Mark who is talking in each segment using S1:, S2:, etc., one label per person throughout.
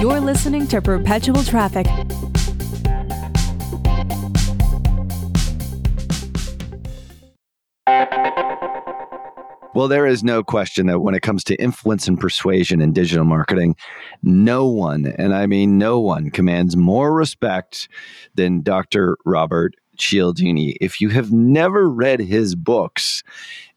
S1: You're listening to Perpetual Traffic.
S2: Well, there is no question that when it comes to influence and persuasion in digital marketing, no one, and I mean no one, commands more respect than Dr. Robert Cialdini. If you have never read his books,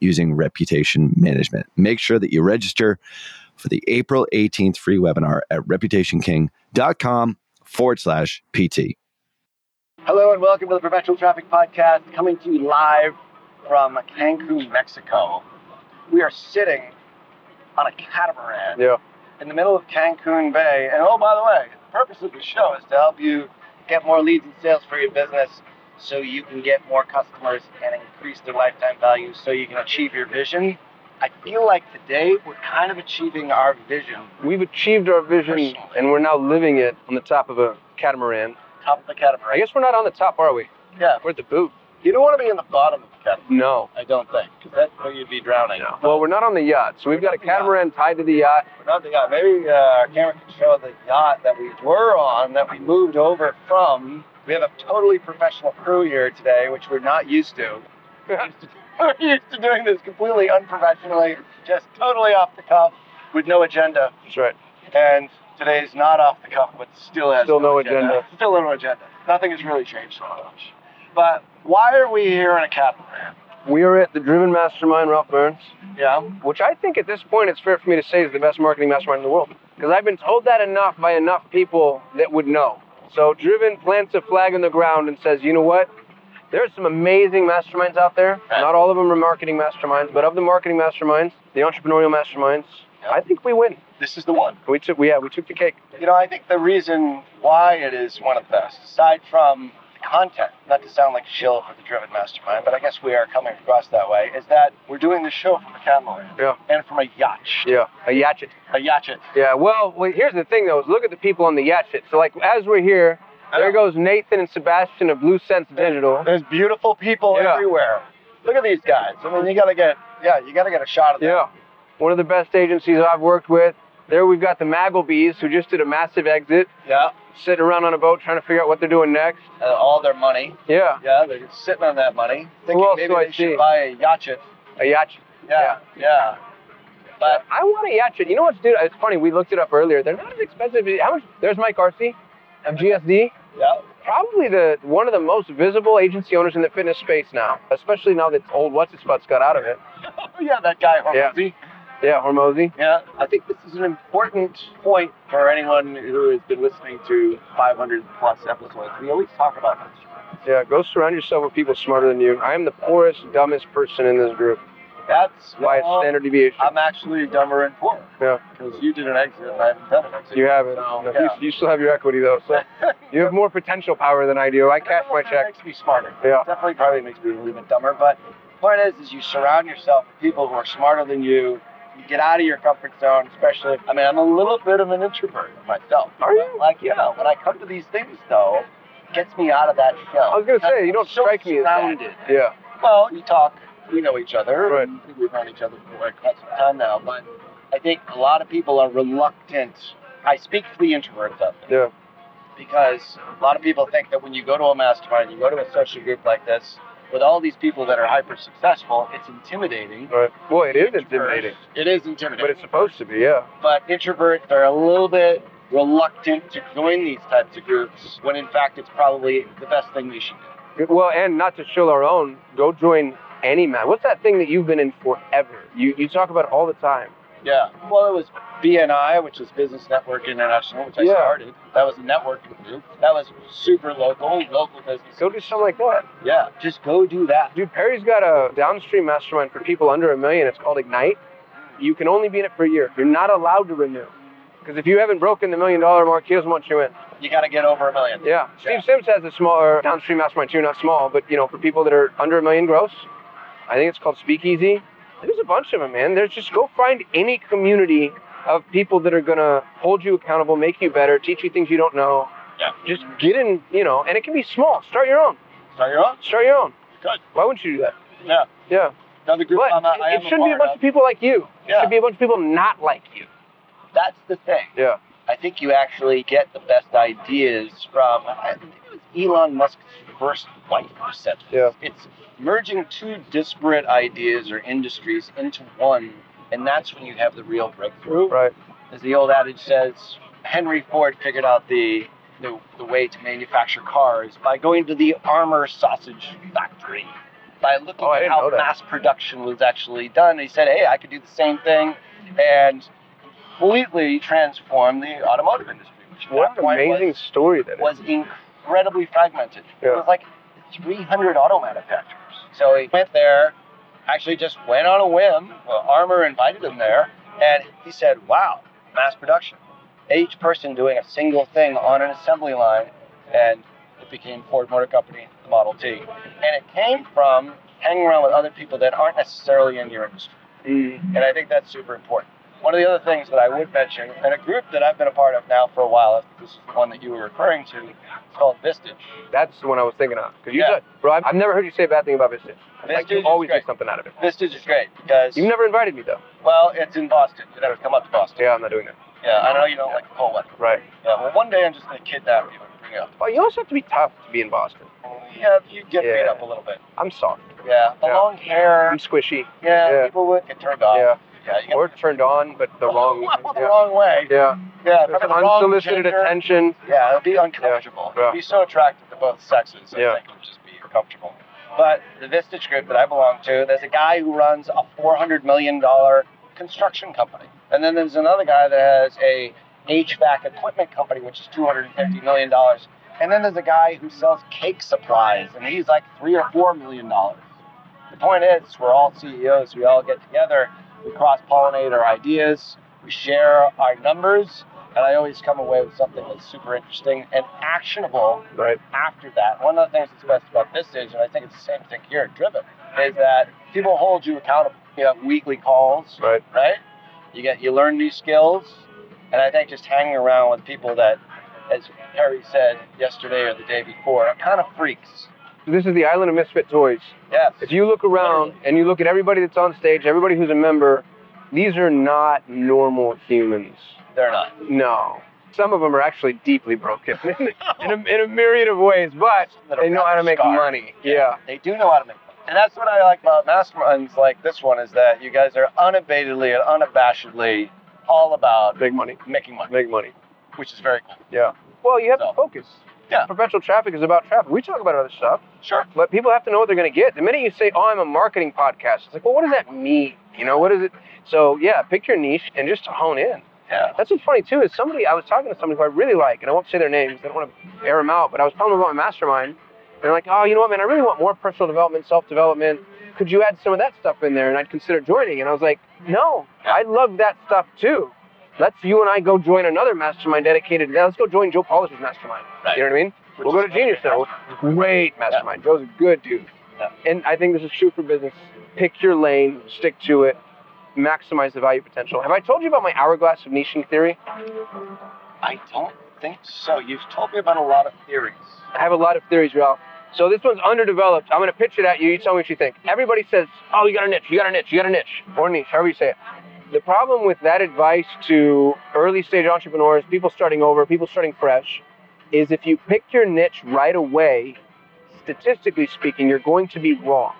S2: using reputation management. Make sure that you register for the April 18th free webinar at reputationking.com forward slash PT. Hello and welcome to the Perpetual Traffic Podcast, coming to you live from Cancun, Mexico. We are sitting on a catamaran
S3: Yeah.
S2: in the middle of Cancun Bay. And oh, by the way, the purpose of the show is to help you get more leads and sales for your business so you can get more customers and increase their lifetime value so you can achieve your vision. I feel like today we're kind of achieving our vision,
S3: We've achieved our vision
S2: Personally.
S3: and we're now living it on the top of a catamaran.
S2: top of the catamaran.
S3: I guess we're not on the top, are we?
S2: yeah.
S3: We're at the boot.
S2: You don't want to be in the bottom of the catamaran.
S3: No.
S2: I don't think, because that's where you'd be drowning.
S3: Well, we're not on the yacht. So we've got a
S2: We're on the
S3: catamaran tied to the yacht.
S2: We're not the yacht. Maybe uh, our camera can show the yacht that we were on, that we moved over from. We have a totally professional crew here today, which we're not used to. We're used to, we're used to doing this completely unprofessionally, just totally off the cuff, with no agenda.
S3: That's right.
S2: And today's not off the cuff, but still has
S3: Still no agenda.
S2: Still no agenda. Nothing has really changed so much. But why are we here in a catamaran?
S3: We are at the Driven Mastermind, Ralph Burns,
S2: Yeah.
S3: which I think at this point it's fair for me to say is the best marketing mastermind in the world. Because I've been told that enough by enough people that would know. So Driven plants a flag in the ground and says, you know what? There are some amazing masterminds out there.
S2: Right.
S3: Not all of them are marketing masterminds, but of the marketing masterminds, the entrepreneurial masterminds,
S2: Yeah.
S3: I think we win.
S2: This is the one.
S3: We took, we, yeah, we took the cake.
S2: You know, I think the reason why it is one of the best, aside from content, not to sound like a shill for the Driven Mastermind, but I guess we are coming across that way, is that we're doing this show from a catamaran
S3: Yeah.
S2: and from a yacht.
S3: Yeah, a yatchet.
S2: A yacht.
S3: Yeah, well, well, here's the thing though, is look at the people on the yatchet. So like as we're here, there goes Nathan and Sebastian of Blue Sense Digital.
S2: There's beautiful people
S3: Yeah.
S2: everywhere. Look at these guys. I mean, you gotta get, yeah, you gotta get a shot of them.
S3: Yeah. One of the best agencies I've worked with. There we've got the Magglebees who just did a massive exit,
S2: Yeah.
S3: Sitting around on a boat trying to figure out what they're doing next.
S2: Uh, all their money.
S3: Yeah,
S2: Yeah, they're just sitting on that money. Thinking maybe they should buy a yacht.
S3: a yatchet.
S2: Yeah. Yeah. But
S3: I want a yatchet. You know what's dude? It's funny. We looked it up earlier. They're not as expensive. As how much? There's Mike Arce MGSD.
S2: Yeah.
S3: Probably the one of the most visible agency owners in the fitness space now, especially now that old what's its butts got out of it.
S2: yeah, that guy
S3: Yeah.
S2: Hormozi.
S3: Yeah, Hormozi.
S2: Yeah, I think this is an important point for anyone who has been listening to 500 plus episodes. We always talk about this.
S3: Yeah, go surround yourself with people smarter than you. I am the poorest, dumbest person in this group
S2: That's
S3: by a standard deviation.
S2: I'm actually dumber and poorer.
S3: Yeah.
S2: Because you did an exit and I haven't done an exit.
S3: You have it.
S2: So,
S3: No,
S2: yeah.
S3: you, you still have your equity though, so you have more potential power than I do. I cash my
S2: It
S3: check.
S2: makes me smarter.
S3: Yeah.
S2: Definitely probably makes me a little bit dumber. But the point is, is you surround yourself with people who are smarter than you. You get out of your comfort zone, especially. I mean, I'm a little bit of an introvert myself.
S3: Are you?
S2: Like, yeah. When I come to these things, though, it gets me out of that shell.
S3: I was gonna say, you don't
S2: so
S3: strike me as that. Yeah.
S2: Well, you talk, we know each other.
S3: Right.
S2: and We've known each other for quite some time now, but I think a lot of people are reluctant. I speak for the introverts out there
S3: Yeah.
S2: because a lot of people think that when you go to a mastermind, you go to a social group like this, with all these people that are hyper successful, it's intimidating.
S3: Right. Well, it is intimidating,
S2: It is intimidating.
S3: but it's supposed to be. Yeah.
S2: But introverts are a little bit reluctant to join these types of groups when in fact it's probably the best thing they should do.
S3: Well, and not to chill our own, go join any man. What's that thing that you've been in forever? You you talk about it all the time.
S2: Yeah. Well, it was BNI, which was Business Network International, which I
S3: Yeah.
S2: started. That was a networking group. That was super local, local business.
S3: Go do something like that.
S2: Yeah, just go do that.
S3: Dude, Perry's got a downstream mastermind for people under a million. It's called Ignite. You can only be in it for a year. You're not allowed to renew. Because if you haven't broken the million dollar mark, he doesn't want you in.
S2: You got to get over a million.
S3: Yeah.
S2: Yeah.
S3: Steve Sims has a smaller downstream mastermind too, not small, but you know, for people that are under a million gross, I think it's called Speakeasy. There's a bunch of them, man. There's just go find any community of people that are gonna hold you accountable, make you better, teach you things you don't know.
S2: Yeah.
S3: Just get in, you know, and it can be small. Start your own.
S2: Start your own.
S3: Start your own.
S2: Good.
S3: Why wouldn't you do that?
S2: Yeah.
S3: Yeah.
S2: Another group
S3: But
S2: I'm a, I
S3: it shouldn't be a bunch of people like you. It
S2: Yeah.
S3: should be a bunch of people not like you.
S2: That's the thing.
S3: Yeah.
S2: I think you actually get the best ideas from. I think it was Elon Musk's first wife who.
S3: Yeah.
S2: It's merging two disparate ideas or industries into one, and that's when you have the real breakthrough.
S3: Right.
S2: As the old adage says, Henry Ford figured out the the, the way to manufacture cars by going to the Armour Sausage Factory. By looking
S3: Oh,
S2: at how mass production was actually done, he said, "Hey, I could do the same thing," and completely transform the automotive industry. Which at
S3: What an amazing
S2: was,
S3: story that is.
S2: Was incredibly fragmented. It was like 300 auto manufacturers. So he went there, actually just went on a whim. Well, Armour invited him there, and he said, "Wow, mass production. Each person doing a single thing on an assembly line, and it became Ford Motor Company, the Model T. And it came from hanging around with other people that aren't necessarily in your industry.
S3: Mm.
S2: And I think that's super important. One of the other things that I would mention, and a group that I've been a part of now for a while, if this is the one that you were referring to, it's called Vistage.
S3: That's the one I was thinking of. Because you
S2: Yeah.
S3: said, bro, I've, I've never heard you say a bad thing about Vistage. Like
S2: Vistage
S3: you
S2: is
S3: always
S2: great.
S3: get something out of it.
S2: Vistage is great because,
S3: You've never invited me though.
S2: well, it's in Boston. You never come up to Boston.
S3: Yeah, I'm not doing that.
S2: Yeah, I know you don't like the cold weather.
S3: Right.
S2: Yeah, well, one day I'm just going to kidnap you and bring you up.
S3: Oh, you also have to be tough to be in Boston.
S2: Yeah, you get beat up a little bit.
S3: I'm soft.
S2: Yeah, the
S3: Yeah.
S2: long hair.
S3: I'm squishy.
S2: Yeah,
S3: Yeah.
S2: people would get turned off.
S3: Yeah.
S2: Yeah, you
S3: Or turned on, but the oh, wrong.
S2: well, the
S3: yeah.
S2: wrong way.
S3: Yeah.
S2: Yeah, the
S3: unsolicited attention.
S2: Yeah, it'd be uncomfortable.
S3: Yeah.
S2: It'd be so attractive to both sexes. I
S3: Yeah.
S2: think it would just be uncomfortable. But the Vistage group that I belong to, there's a guy who runs a $400 million construction company. And then there's another guy that has a HVAC equipment company, which is $250 million. And then there's a guy who sells cake supplies, and he's like three or four million dollars. The point is, we're all CEOs. We all get together. We cross pollinate our ideas. We share our numbers. And I always come away with something that's super interesting and actionable
S3: Right.
S2: after that. One of the things that's best about Vistage, and I think it's the same thing here at Driven, is that people hold you accountable. You have weekly calls,
S3: Right.
S2: right? You get you learn new skills, and I think just hanging around with people that, as Harry said yesterday or the day before, are kind of freaks.
S3: This is the island of misfit toys.
S2: Yes.
S3: If you look around and you look at everybody that's on stage, everybody who's a member, these are not normal humans.
S2: They're not.
S3: No. Some of them are actually deeply broken in, a, in a myriad of ways, but they know how to make
S2: scarred.
S3: money. Yeah.
S2: They do know how to make money. And that's what I like about masterminds like this one is that you guys are unabatedly and unabashedly all about
S3: Make money.
S2: making money,
S3: Make money.
S2: which is very cool.
S3: Yeah. Well, you have
S2: So.
S3: to focus.
S2: Yeah.
S3: Perpetual traffic is about traffic. We talk about other stuff,
S2: Sure.
S3: but people have to know what they're going to get. The minute you say, "Oh, I'm a marketing podcast," it's like, well, what does that mean? You know, what is it? So yeah, pick your niche and just hone in.
S2: Yeah.
S3: That's what's funny too. Is somebody I was talking to somebody who I really like, and I won't say their names. I don't want to air them out, but I was telling them about my mastermind. And they're like, "Oh, you know what, man? I really want more personal development, self development. Could you add some of that stuff in there?" And I'd consider joining. And I was like, "No, I love that stuff too. Let's you and I go join another mastermind dedicated to that. Let's go join Joe Polish's mastermind.
S2: Right.
S3: You know what I mean?
S2: Which
S3: we'll go to Genius though. Great mastermind. Joe's a good dude.
S2: Yeah.
S3: And I think this is true for business. Pick your lane, stick to it, maximize the value potential. Have I told you about my hourglass of niching theory?
S2: I don't think so. You've told me about a lot of theories.
S3: I have a lot of theories, Ralph. So this one's underdeveloped. I'm going to pitch it at you. You tell me what you think. Everybody says, oh, you got a niche, you got a niche, you got a niche, or niche, however you say it. The problem with that advice to early stage entrepreneurs, people starting over, people starting fresh, is if you pick your niche right away, statistically speaking, you're going to be wrong.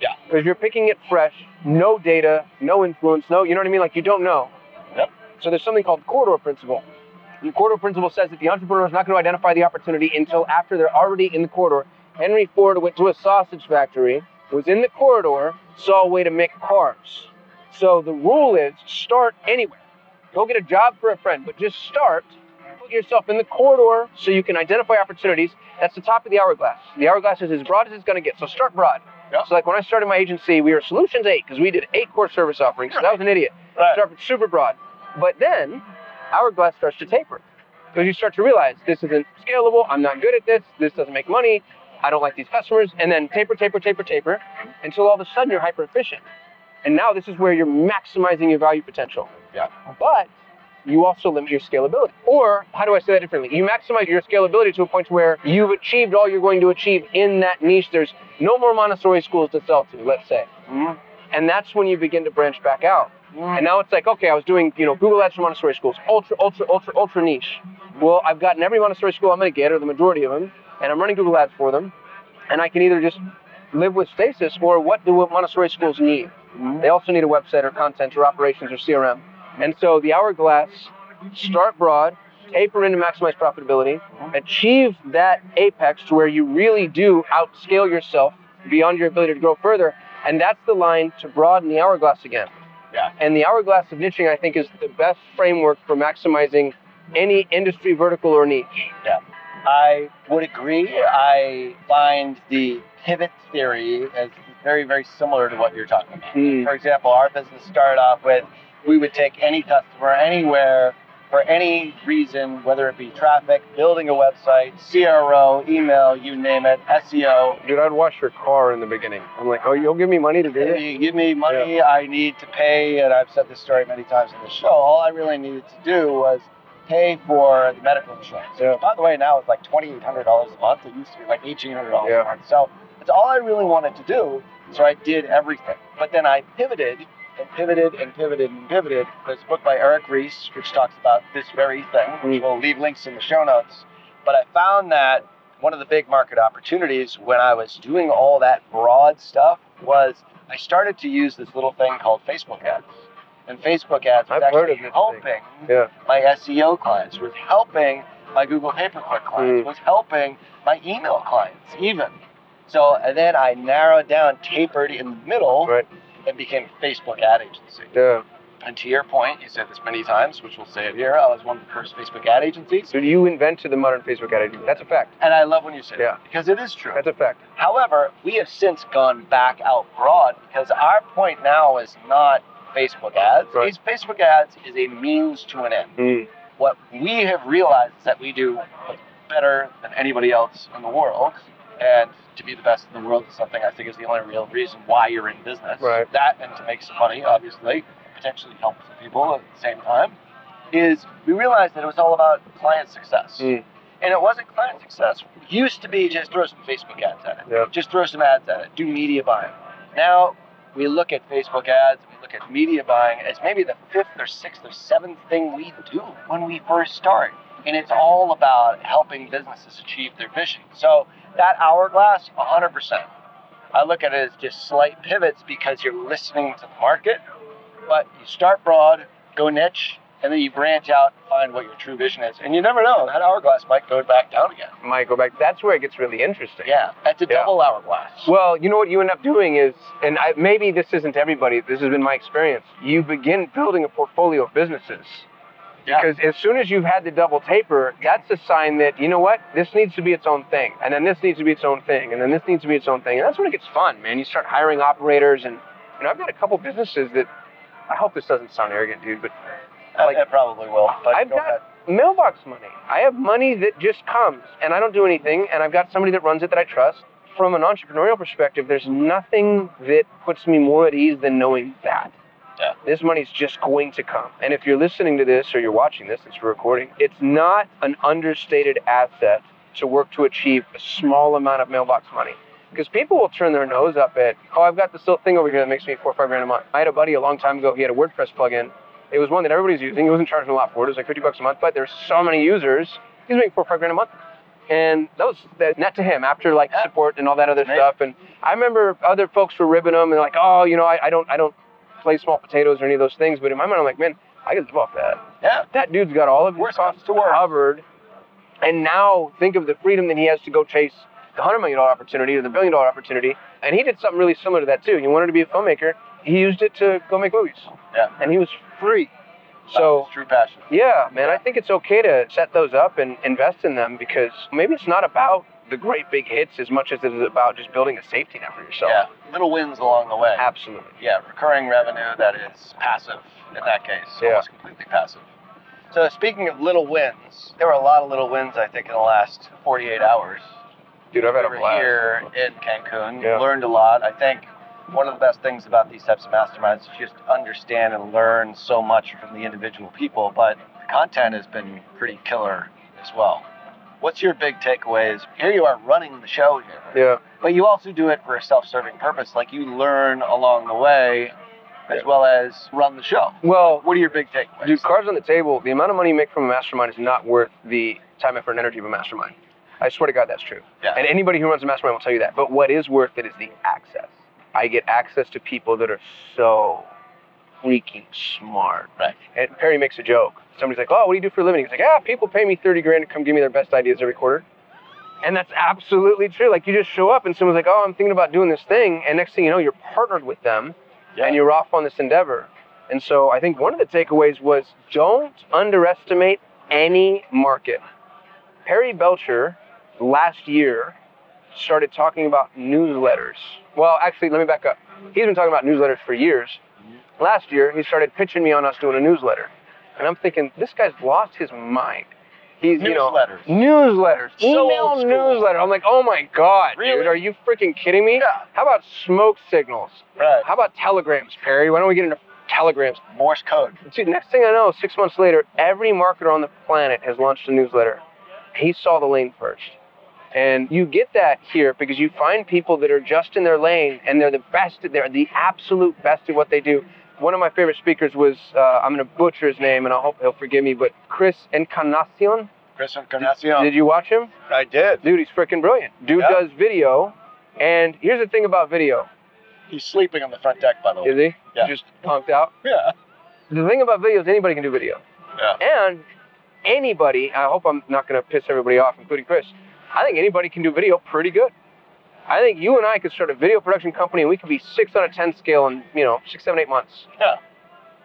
S2: Yeah.
S3: Because you're picking it fresh, no data, no influence, no, you know what I mean? Like you don't know.
S2: Yep.
S3: So there's something called corridor principle. The corridor principle says that the entrepreneur is not going to identify the opportunity until after they're already in the corridor. Henry Ford went to a sausage factory, was in the corridor, saw a way to make cars. So the rule is start anywhere. Go get a job for a friend, but just start. Put yourself in the corridor so you can identify opportunities. That's the top of the hourglass. The hourglass is as broad as it's going to get. So start broad.
S2: Yeah.
S3: So like when I started my agency, we were Solutions 8 because we did eight core service offerings. So that was an idiot.
S2: Right.
S3: Start super broad. But then hourglass starts to taper because you start to realize this isn't scalable. I'm not good at this. This doesn't make money. I don't like these customers. And then taper, taper, taper, taper until all of a sudden you're hyper efficient. And now this is where you're maximizing your value potential.
S2: Yeah.
S3: But you also limit your scalability. Or how do I say that differently? You maximize your scalability to a point where you've achieved all you're going to achieve in that niche. There's no more Montessori schools to sell to, let's say.
S2: Mhm.
S3: And that's when you begin to branch back out. And now it's like, okay, I was doing, you know, Google Ads for Montessori schools, ultra, ultra, ultra, ultra niche. Well, I've gotten every Montessori school I'm going to get, or the majority of them, and I'm running Google Ads for them. And I can either just live with stasis, or what do Montessori schools need? Mm-hmm. They also need a website or content or operations or CRM. And so the hourglass, start broad, taper in to maximize profitability, mm-hmm. achieve that apex to where you really do outscale yourself beyond your ability to grow further. And that's the line to broaden the hourglass again.
S2: Yeah.
S3: And the hourglass of niching, I think, is the best framework for maximizing any industry vertical or niche. Yeah.
S2: I would agree. I find the pivot theory as very, very similar to what you're talking about.
S3: Mm.
S2: For example, our business started off with we would take any customer anywhere for any reason, whether it be traffic, building a website, CRO, email, you name it, SEO.
S3: Dude, I'd wash your car in the beginning. I'm like, oh, you'll give me money to do it?
S2: you give me money I need to pay, and I've said this story many times in the show, all I really needed to do was pay for the medical insurance.
S3: Yeah.
S2: By the way, now it's like $2,800 a month. It used to be like $1,800
S3: Yeah.
S2: a month. So all I really wanted to do. So I did everything. But then I pivoted and pivoted and pivoted and pivoted. There's a book by Eric Ries, which talks about this very thing, which
S3: Mm.
S2: we'll leave links in the show notes. But I found that one of the big market opportunities when I was doing all that broad stuff was I started to use this little thing called Facebook ads. And Facebook ads was
S3: I've
S2: actually
S3: of this thing.
S2: helping
S3: Yeah.
S2: my SEO clients, was helping my Google pay per click clients,
S3: Mm.
S2: was helping my email clients even. So and then I narrowed down, tapered in the middle,
S3: Right.
S2: and became a Facebook ad agency.
S3: Yeah.
S2: And to your point, you said this many times, which we'll say it here. I was one of the first Facebook ad agencies,
S3: So you invented the modern Facebook ad agency. That's a fact.
S2: and I love when you say
S3: Yeah.
S2: that because it is true.
S3: That's a fact.
S2: However, we have since gone back out broad because our point now is not Facebook ads.
S3: Right.
S2: These Facebook ads is a means to an end.
S3: Mm.
S2: What we have realized is that we do better than anybody else in the world, and to be the best in the world is something I think is the only real reason why you're in business.
S3: Right.
S2: That and to make some money, obviously, potentially help some people at the same time, is we realized that it was all about client success.
S3: Mm.
S2: And it wasn't client success. It used to be just throw some Facebook ads at it.
S3: Yeah.
S2: Just throw some ads at it. Do media buying. Now we look at Facebook ads, we look at media buying as maybe the fifth or sixth or seventh thing we do when we first start. And it's all about helping businesses achieve their vision. So that hourglass, 100%. I look at it as just slight pivots because you're listening to the market, but you start broad, go niche, and then you branch out and find what your true vision is. And you never know, that hourglass might go back down again.
S3: Might go back. That's where it gets really interesting.
S2: Yeah, that's a
S3: Yeah.
S2: double hourglass.
S3: Well, you know what you end up doing is, and I, maybe this isn't everybody. This has been my experience. You begin building a portfolio of businesses.
S2: Yeah.
S3: Because as soon as you've had the double taper, that's a sign that you know what this needs to be its own thing, and then this needs to be its own thing, and then this needs to be its own thing, and that's when it gets fun, man. You start hiring operators, and you know I've got a couple businesses that I hope this doesn't sound arrogant, dude, but
S2: Uh,
S3: like-
S2: it probably will. But
S3: I've
S2: go
S3: got
S2: ahead.
S3: mailbox money. I have money that just comes, and I don't do anything, and I've got somebody that runs it that I trust. From an entrepreneurial perspective, there's nothing that puts me more at ease than knowing that.
S2: Yeah.
S3: This money's just going to come. And if you're listening to this or you're watching this, it's recording, it's not an understated asset to work to achieve a small amount of mailbox money. Because people will turn their nose up at, oh, I've got this little thing over here that makes me four or five grand a month. I had a buddy a long time ago, he had a WordPress plugin. It was one that everybody's using. He wasn't charging a lot for it. It was like 50 bucks a month, but there's so many users. He's making four or five grand a month. And that was that net to him after like
S2: Yeah.
S3: support and all that other
S2: Amazing.
S3: stuff. And I remember other folks were ribbing him and like, oh, you know, I, I don't, I don't play small potatoes or any of those things. But in my mind, I'm like, man, I can live off that.
S2: Yeah.
S3: That dude's got all of his
S2: Worst
S3: costs
S2: to worst.
S3: covered. And now think of the freedom that he has to go chase the hundred million dollar opportunity or the billion dollar opportunity. And he did something really similar to that too. He wanted to be a filmmaker. He used it to go make movies.
S2: Yeah.
S3: And he was free. So
S2: true passion.
S3: yeah, man, I think it's okay to set those up and invest in them because maybe it's not about the great big hits as much as it is about just building a safety net for yourself.
S2: Yeah. Little wins along the way.
S3: Absolutely.
S2: Yeah, recurring revenue that is passive in that case,
S3: Yeah.
S2: almost completely passive. So speaking of little wins, there were a lot of little wins I think in the last 48 hours.
S3: Dude, I've had
S2: we
S3: a blast.
S2: here in Cancun,
S3: Yeah.
S2: learned a lot. I think one of the best things about these types of masterminds is just understand and learn so much from the individual people, but the content has been pretty killer as well. What's your big takeaways? Here you are running the show here.
S3: Yeah.
S2: But you also do it for a self-serving purpose. Like you learn along the way, as well as run the show.
S3: Well,
S2: What are your big takeaways?
S3: Dude, cards on the table. The amount of money you make from a mastermind is not worth the time, effort, and energy of a mastermind. I swear to God, that's true.
S2: Yeah.
S3: And anybody who runs a mastermind will tell you that. But what is worth it is the access. I get access to people that are so freaking smart.
S2: Right.
S3: And Perry makes a joke. Somebody's like, "Oh, what do you do for a living?" He's like, "Ah, people pay me thirty grand to come give me their best ideas every quarter." And that's absolutely true. Like you just show up and someone's like, "Oh, I'm thinking about doing this thing," and next thing you know, you're partnered with them
S2: Yeah.
S3: and you're off on this endeavor. And so I think one of the takeaways was don't underestimate any market. Perry Belcher last year started talking about newsletters. Well, actually, let me back up. He's been talking about newsletters for years. Last year, he started pitching me on us doing a newsletter. And I'm thinking, this guy's lost his mind. He's, you know,
S2: Newsletters.
S3: newsletters,
S2: So
S3: email
S2: old school.
S3: newsletter. I'm like, oh my God,
S2: Really?
S3: dude, are you freaking kidding me?
S2: Yeah.
S3: How about smoke signals?
S2: Right.
S3: How about telegrams, Perry? Why don't we get into telegrams?
S2: Morse code.
S3: See, next thing I know, six months later, every marketer on the planet has launched a newsletter. He saw the lane first. And you get that here because you find people that are just in their lane and they're the best, they're the absolute best at what they do. One of my favorite speakers was, uh, I'm going to butcher his name and I hope he'll forgive me, but Chris Encarnacion.
S2: Chris Encarnacion.
S3: Did you watch him?
S2: I did.
S3: Dude, he's freaking brilliant. Dude
S2: Yeah.
S3: does video. And here's the thing about video,
S2: He's sleeping on the front deck, by the way.
S3: is he?
S2: Yeah.
S3: Just punked out.
S2: Yeah.
S3: The thing about video is anybody can do video.
S2: Yeah.
S3: And anybody, I hope I'm not going to piss everybody off, including Chris, I think anybody can do video pretty good. I think you and I could start a video production company and we could be six out of 10 scale in, you know, six, seven, eight months.
S2: Yeah.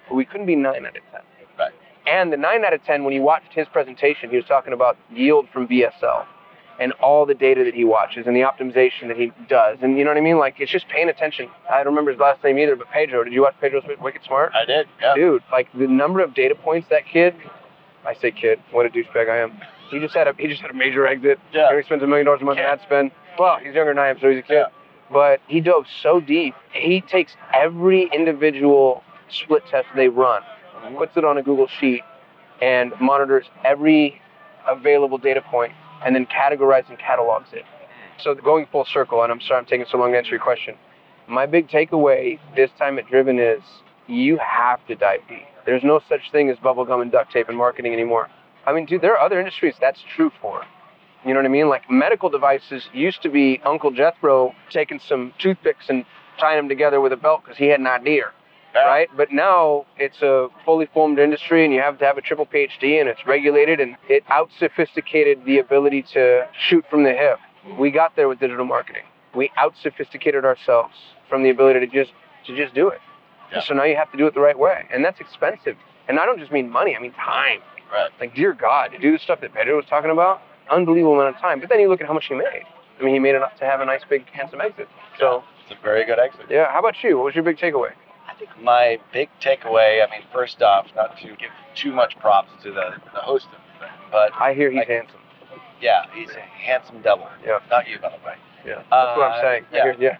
S3: But we couldn't be nine out of 10.
S2: Right.
S3: And the nine out of 10, when you watched his presentation, he was talking about yield from VSL and all the data that he watches and the optimization that he does. And you know what I mean? Like, it's just paying attention. I don't remember his last name either, but Pedro. Did you watch Pedro's Wicked Smart?
S2: I did. Yeah.
S3: dude, like the number of data points that kid, I say kid, what a douchebag I am. He just had a he just had a major exit.
S2: Yeah.
S3: He spends a million dollars a month in
S2: Kid.
S3: ad spend. Well, he's younger than I am, so he's a kid.
S2: Yeah.
S3: But he dove so deep. He takes every individual split test they run, uh-huh. puts it on a Google sheet, and monitors every available data point, and then categorizes and catalogs it. So going full circle, and I'm sorry I'm taking so long to answer your question. My big takeaway this time at Driven is you have to dive deep. There's no such thing as bubblegum and duct tape in marketing anymore. I mean, dude, there are other industries that's true for. You know what I mean? Like medical devices used to be Uncle Jethro taking some toothpicks and tying them together with a belt because he had an idea.
S2: Yeah.
S3: right? But now it's a fully formed industry, and you have to have a triple PhD, and it's regulated, and it out sophisticated the ability to shoot from the hip. We got there with digital marketing. We out sophisticated ourselves from the ability to just to just do it.
S2: Yeah.
S3: So now you have to do it the right way, and that's expensive. And I don't just mean money; I mean time.
S2: Right.
S3: Like, dear God, to do the stuff that Pedro was talking about, unbelievable amount of time. But then you look at how much he made. I mean, he made enough to have a nice, big, handsome exit. So,
S2: It's a very good exit.
S3: yeah. How about you? What was your big takeaway?
S2: I think my big takeaway, I mean, first off, not to give too much props to the, the host of the thing, but
S3: I hear he's
S2: Like-
S3: handsome.
S2: yeah, he's a handsome devil.
S3: Yeah.
S2: Not you, by the way.
S3: Yeah. That's what I'm
S2: Uh,
S3: saying.
S2: Yeah.
S3: hear- yeah.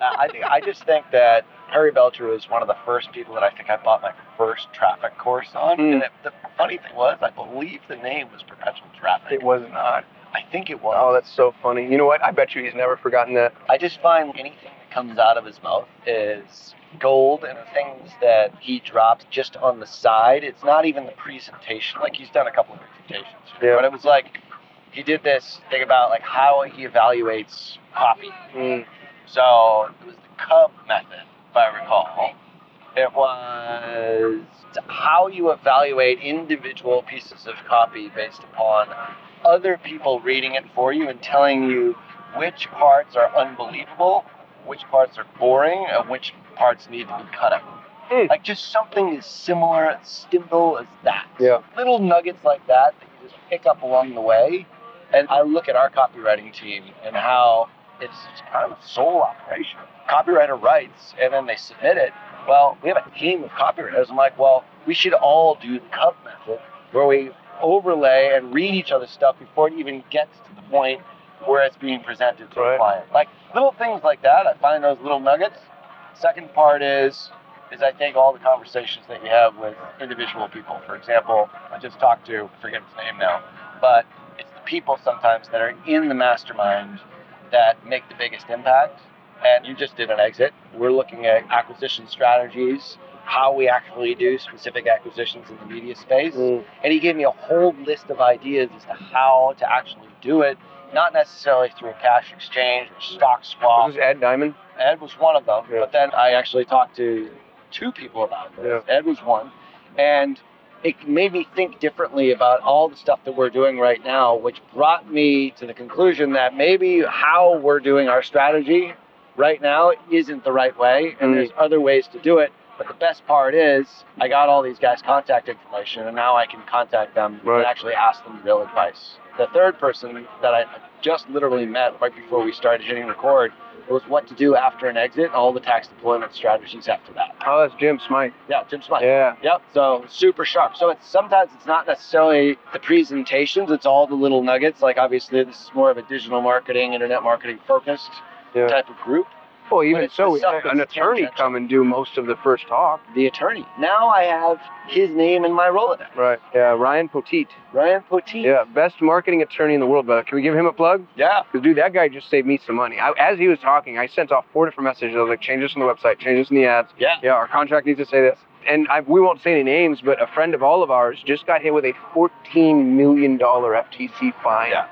S2: Uh, I think I just think that Perry Belcher was one of the first people that I think I bought my first traffic course on.
S3: Mm.
S2: And it, the funny thing was, I believe the name was Perpetual Traffic.
S3: It was not.
S2: I think it was.
S3: Oh, that's so funny. You know what? I bet you he's never forgotten that.
S2: I just find anything that comes out of his mouth is gold, and the things that he drops just on the side, it's not even the presentation. Like he's done a couple of presentations,
S3: Yeah.
S2: but it was like he did this thing about like how he evaluates copy.
S3: Mm.
S2: So it was the Cub method, if I recall. It was how you evaluate individual pieces of copy based upon other people reading it for you and telling you which parts are unbelievable, which parts are boring, and which parts need to be cut out.
S3: Hmm.
S2: Like just something as similar, as simple as that.
S3: Yeah.
S2: Little nuggets like that that you just pick up along the way. And I look at our copywriting team and how it's kind of a sole operation. Copywriter writes and then they submit it. Well, we have a team of copywriters. I'm like, well, we should all do the Cub method where we overlay and read each other's stuff before it even gets to the point where it's being presented to
S3: Right.
S2: a client. Like little things like that. I find those little nuggets. Second part is is I think all the conversations that you have with individual people. For example, I just talked to I forget his name now, but it's the people sometimes that are in the mastermind that make the biggest impact. And you just did an exit. We're looking at acquisition strategies, how we actually do specific acquisitions in the media space.
S3: Mm.
S2: And he gave me a whole list of ideas as to how to actually do it, not necessarily through a cash exchange or stock swap.
S3: Was this Ed Diamond?
S2: Ed was one of them.
S3: Yeah.
S2: But then I actually talked to two people about this. Ed was one. And it made me think differently about all the stuff that we're doing right now, which brought me to the conclusion that maybe how we're doing our strategy right now isn't the right way, and
S3: Mm.
S2: there's other ways to do it. But the best part is, I got all these guys' contact information, and now I can contact them
S3: Right.
S2: and actually ask them real advice. The third person that I just literally met right before we started hitting record was what to do after an exit, and all the tax deployment strategies after that.
S3: Oh, that's Jim Smite.
S2: Yeah, Jim Smite.
S3: Yeah.
S2: Yep. So super sharp. So it's sometimes it's not necessarily the presentations; it's all the little nuggets. Like obviously, this is more of a digital marketing, internet marketing focused
S3: Yeah.
S2: type of group.
S3: Well, even
S2: it's
S3: so, we had an attorney come and do most of the first talk.
S2: The attorney. Now I have his name in my Rolodex.
S3: Right. Yeah. Ryan Poteet.
S2: Ryan Poteet.
S3: Yeah. Best marketing attorney in the world, brother. Can we give him a plug?
S2: Yeah.
S3: Because, dude, that guy just saved me some money. I, as he was talking, I sent off four different messages. I was like, change this on the website, change this in the ads.
S2: Yeah.
S3: Yeah, our contract needs to say this. And I, we won't say any names, but a friend of all of ours just got hit with a $14 million FTC fine.
S2: Yeah.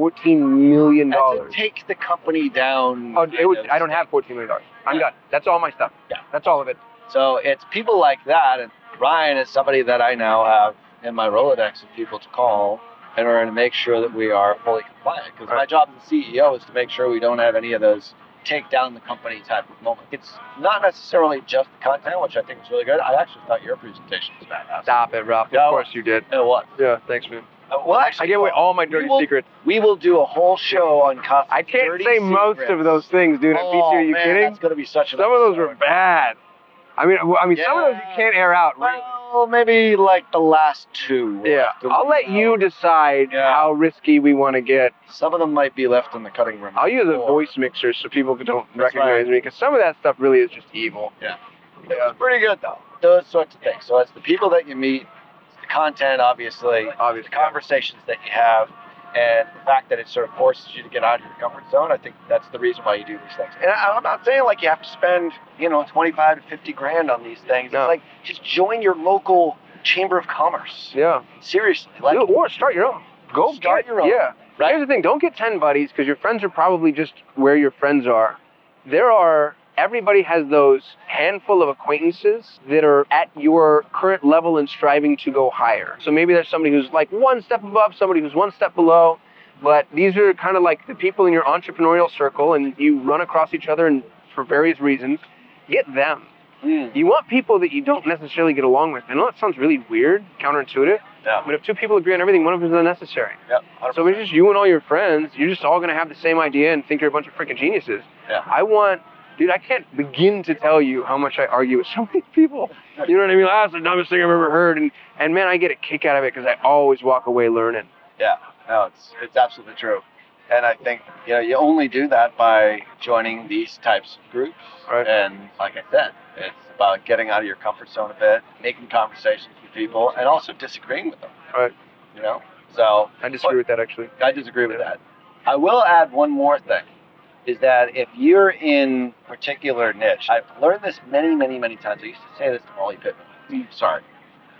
S3: $14 million.
S2: To take the company down.
S3: Oh, it was, I don't have $14 million. I'm
S2: Yeah.
S3: done. That's all my stuff.
S2: Yeah.
S3: That's all of it.
S2: So it's people like that, and Ryan is somebody that I now have in my Rolodex of people to call in order to make sure that we are fully compliant. Because my job as the CEO is to make sure we don't have any of those take down the company type of moment. It's not necessarily just the content, which I think is really good. I actually thought your presentation was fantastic.
S3: Stop it, Ralph.
S2: Yeah,
S3: of course you did.
S2: It was.
S3: Yeah, thanks, man.
S2: Uh, well, actually,
S3: I gave away all my dirty
S2: we will,
S3: secrets.
S2: We will do a whole show on coffee.
S3: I can't
S2: 30
S3: say most of those things, dude.
S2: Oh,
S3: Oh, are you
S2: man,
S3: kidding?
S2: That's to be such
S3: Some of those were bad. I mean, I mean, some of those you can't air out. really.
S2: Well, maybe like the last two.
S3: Yeah, I'll let you decide
S2: Yeah.
S3: how risky we want to get.
S2: Some of them might be left in the cutting room.
S3: I'll use a voice mixer so people don't
S2: That's
S3: recognize
S2: right.
S3: me because some of that stuff really is just evil. Yeah, yeah.
S2: it's pretty good though. Those sorts of things. So it's the people that you meet, content, obviously, the conversations that you have, and the fact that it sort of forces you to get out of your comfort zone. I think that's the reason why you do these things. And I- I'm not saying like you have to spend, you know, 25 to 50 grand on these things.
S3: No.
S2: It's like just join your local chamber of commerce.
S3: yeah.
S2: Seriously, like
S3: or start your own. Go
S2: Start
S3: get,
S2: your own,
S3: Yeah.
S2: right?
S3: Here's the thing: don't get ten buddies because your friends are probably just where your friends are. There are everybody has those handful of acquaintances that are at your current level and striving to go higher. So maybe there's somebody who's like one step above, somebody who's one step below. But these are kind of like the people in your entrepreneurial circle, and you run across each other and for various reasons. Get them.
S2: Mm.
S3: You want people that you don't necessarily get along with. I know that sounds really weird, counterintuitive,
S2: Yeah.
S3: but if two people agree on everything, one of them is unnecessary.
S2: Yeah.
S3: So if it's just you and all your friends, you're just all gonna have the same idea and think you're a bunch of freaking geniuses.
S2: Yeah.
S3: I want, dude, I can't begin to tell you how much I argue with so many people. You know what I mean? Like, That's the dumbest thing I've ever heard, and and man, I get a kick out of it because I always walk away learning.
S2: Yeah, no, it's it's absolutely true. And I think you know you only do that by joining these types of groups.
S3: Right.
S2: And like I said, it's about getting out of your comfort zone a bit, making conversations with people, and also disagreeing with them.
S3: Right.
S2: You know. So
S3: I disagree with that actually.
S2: I disagree with that. I will add one more thing. Is that if you're in particular niche, I've learned this many, many, many times. I used to say this to Molly Pittman. Mm. Sorry.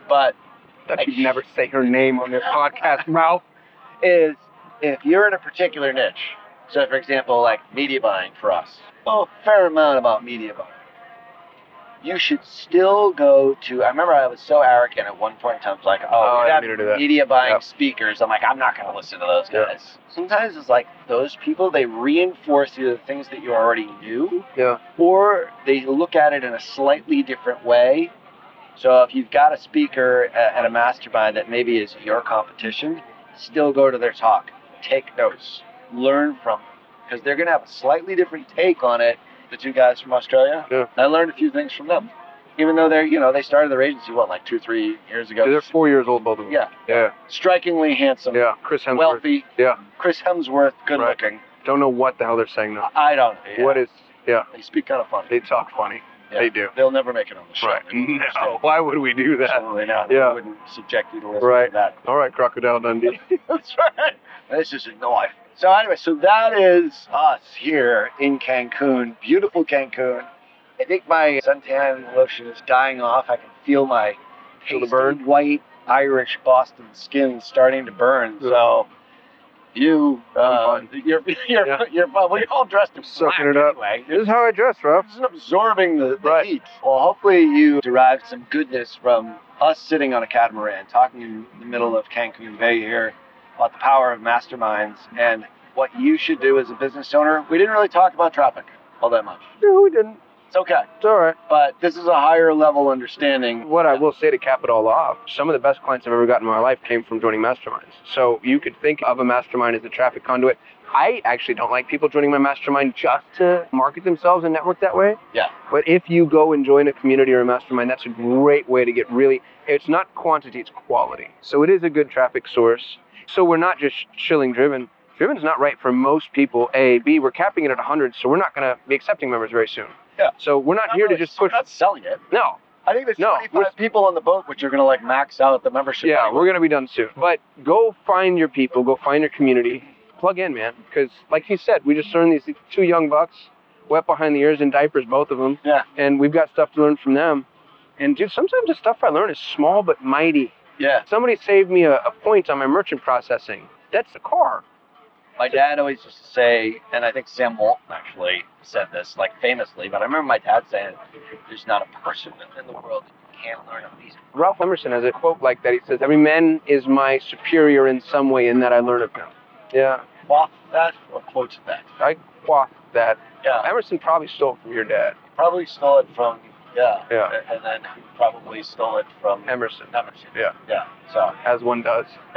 S2: But
S3: That you'd never say her name on this podcast, Ralph.
S2: is if you're in a particular niche. So, for example, like media buying for us, oh, a fair amount about media buying. You should still go to. I remember I was so arrogant at one point in time. I was like,
S3: Oh,
S2: oh,
S3: I
S2: we
S3: didn't
S2: have
S3: mean to do that.
S2: media buying
S3: Yep.
S2: speakers. I'm like, I'm not going to listen to those guys. Sometimes it's like those people, they reinforce either the things that you already knew
S3: Yeah.
S2: or they look at it in a slightly different way. So if you've got a speaker at a mastermind that maybe is your competition, still go to their talk, take notes, learn from them, because they're going to have a slightly different take on it. The two guys from Australia,
S3: Yeah.
S2: I learned a few things from them. Even though they're, you know, they started their agency what, like two, three years ago.
S3: They're four years old, both of them.
S2: Yeah,
S3: Yeah.
S2: strikingly handsome,
S3: Yeah. Chris Hemsworth.
S2: wealthy.
S3: Yeah.
S2: Chris Hemsworth, good
S3: Right.
S2: looking.
S3: Don't know what the hell they're saying though.
S2: I don't. Yeah.
S3: What is? Yeah.
S2: They speak kind of funny.
S3: They talk funny.
S2: Yeah.
S3: They do.
S2: They'll never make it on the show.
S3: Right. No. Why would we do that?
S2: Absolutely not.
S3: Yeah.
S2: I wouldn't subject you to listen
S3: Right.
S2: to that.
S3: All right, Crocodile Dundee.
S2: That's right. This is a life. So anyway, so that is us here in Cancun, beautiful Cancun. I think my suntan lotion is dying off. I can feel my
S3: Feel the burn?
S2: white Irish Boston skin starting to burn. So you, uh, you're you're
S3: Yeah.
S2: you're fine. We're all dressed in
S3: Sucking it up.
S2: Anyway.
S3: This is how I dress, Ralph.
S2: This is absorbing the, the
S3: Right.
S2: heat. Well, hopefully you derived some goodness from us sitting on a catamaran, talking in the middle of Cancun Bay here about the power of masterminds and what you should do as a business owner. We didn't really talk about traffic all that much.
S3: No, we didn't.
S2: It's okay,
S3: It's all right.
S2: but this is a higher level understanding.
S3: What I will say to cap it all off, some of the best clients I've ever gotten in my life came from joining masterminds. So you could think of a mastermind as a traffic conduit. I actually don't like people joining my mastermind just to market themselves and network that way.
S2: Yeah.
S3: But if you go and join a community or a mastermind, that's a great way to get really, it's not quantity, it's quality. So it is a good traffic source. So we're not just shilling driven. Driven's not right for most people. A, B, we're capping it at 100, so we're not going to be accepting members very soon.
S2: Yeah.
S3: So we're not,
S2: Not
S3: here
S2: really-
S3: to just push.
S2: Not selling it.
S3: No,
S2: I think there's
S3: No,
S2: 25 people on the boat, which are going to like max out the membership.
S3: Yeah, we're gonna be done soon. But go find your people, go find your community, plug in, man. Because like you said, we just learned these two young bucks, wet behind the ears in diapers, both of them.
S2: Yeah.
S3: And we've got stuff to learn from them. And dude, sometimes the stuff I learn is small but mighty.
S2: Yeah.
S3: Somebody saved me a, a point on my merchant processing. That's the car.
S2: My dad always used to say, and I think Sam Walton actually said this like famously, but I remember my dad saying, "There's not a person in the world that you can't learn at least."
S3: Ralph Emerson has a quote like that. He says, "Every man is my superior in some way, in that I learn of him." Yeah,
S2: Quoth that or quotes that.
S3: I quaff that.
S2: Yeah,
S3: Emerson probably stole it from your dad.
S2: probably stole it from yeah,
S3: Yeah.
S2: and then probably stole it from
S3: Emerson,
S2: Emerson.
S3: Yeah.
S2: yeah. So
S3: as one does.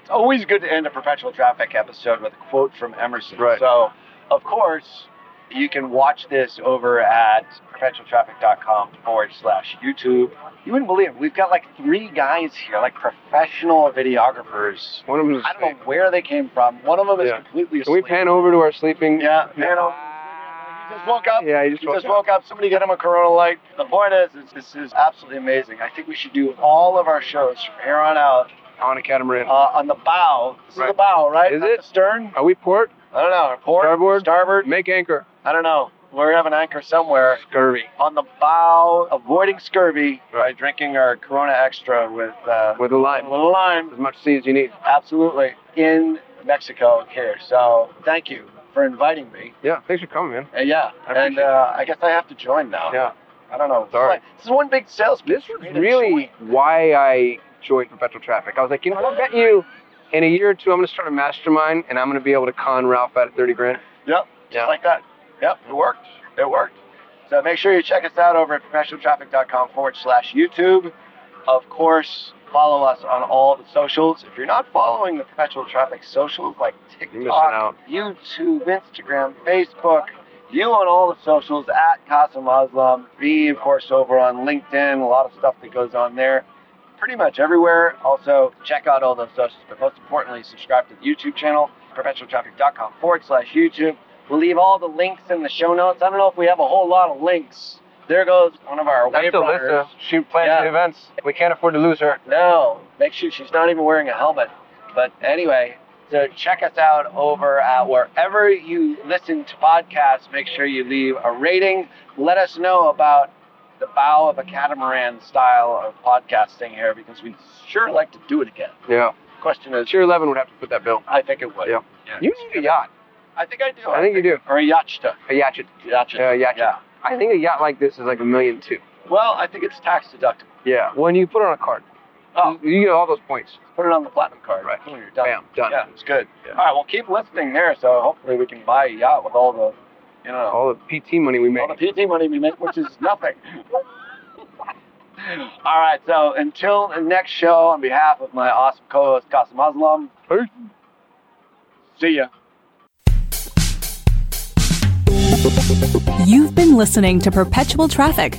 S2: it's always good to end a perpetual traffic episode with a quote from Emerson.
S3: Right.
S2: So, of course, you can watch this over at perpetualtraffic.com forward slash YouTube. You wouldn't believe it. We've got like three guys here, like professional videographers.
S3: One of them is
S2: I don't know where they came from. One of them is
S3: Yeah.
S2: completely
S3: Can we pan over to our sleeping?
S2: Yeah, pan over. Just woke up.
S3: Yeah, he just woke
S2: just
S3: up.
S2: woke up. Somebody get him a Corona light. The point is, is, this is absolutely amazing. I think we should do all of our shows from here on out
S3: on a catamaran.
S2: uh, on the bow. This is the bow, right?
S3: Is
S2: Not
S3: it?
S2: stern?
S3: Are we port?
S2: I don't know. Port?
S3: Starboard?
S2: Starboard?
S3: Make anchor.
S2: I don't know. We have an anchor somewhere
S3: Scurvy.
S2: on the bow, avoiding scurvy by
S3: Right.
S2: drinking our Corona Extra with, uh,
S3: With a
S2: a
S3: lime.
S2: little lime.
S3: As much sea as you need.
S2: Absolutely. In Mexico here. So thank you for inviting me.
S3: Yeah, thanks for coming, man.
S2: Uh, yeah,
S3: I
S2: and uh, I guess I have to join now.
S3: Yeah.
S2: I don't know.
S3: Sorry.
S2: like- this is one big sales pitch
S3: This
S2: for
S3: was
S2: me to
S3: really why I joined Perpetual Traffic. I was like, you know, what, I bet you in a year or two I'm gonna start a mastermind and I'm gonna be able to con Ralph out of 30 grand.
S2: Yep, just
S3: Yeah.
S2: like that. Yep, it worked. It worked. So make sure you check us out over at professionaltraffic.com forward slash YouTube. Of course, follow us on all the socials. If you're not following the Perpetual Traffic socials like TikTok. YouTube, Instagram, Facebook, you on all the socials at Kasim Aslam, me, of course, over on LinkedIn, a lot of stuff that goes on there. Pretty much everywhere. Also, check out all those socials, but most importantly, subscribe to the YouTube channel, perpetualtraffic.com forward slash YouTube. We'll leave all the links in the show notes. I don't know if we have a whole lot of links. There goes one of our
S3: That's
S2: wave
S3: Alyssa.
S2: runners.
S3: She plans
S2: Yeah.
S3: the events. We can't afford to lose her.
S2: No, make sure she's not even wearing a helmet. But anyway, so check us out over at wherever you listen to podcasts. Make sure you leave a rating. Let us know about the bow of a catamaran style of podcasting here because we'd sure like to do it again.
S3: Yeah.
S2: Question is,
S3: Tier 11 would have to put that bill.
S2: I think it would.
S3: Yeah. You need a yacht.
S2: I think I do.
S3: I think you do.
S2: Or a yachtsta.
S3: A yacht.
S2: Yacht.
S3: Yeah, yacht.
S2: Yeah.
S3: I think a yacht like this is like a million two.
S2: Well, I think it's tax deductible.
S3: Yeah. When you put it on a card,
S2: Oh,
S3: you get all those points.
S2: put it on the platinum card.
S3: Right.
S2: Boom, you're done.
S3: Bam, done.
S2: Yeah, it's good.
S3: Yeah.
S2: All right, well, keep listening there, so hopefully we can buy a yacht with all the, you know,
S3: All the PT money we make.
S2: all the PT money we make, which is nothing. all right, so until the next show, on behalf of my awesome co-host Kasim Aslam,
S3: Peace.
S2: see ya.
S1: Been listening to Perpetual Traffic,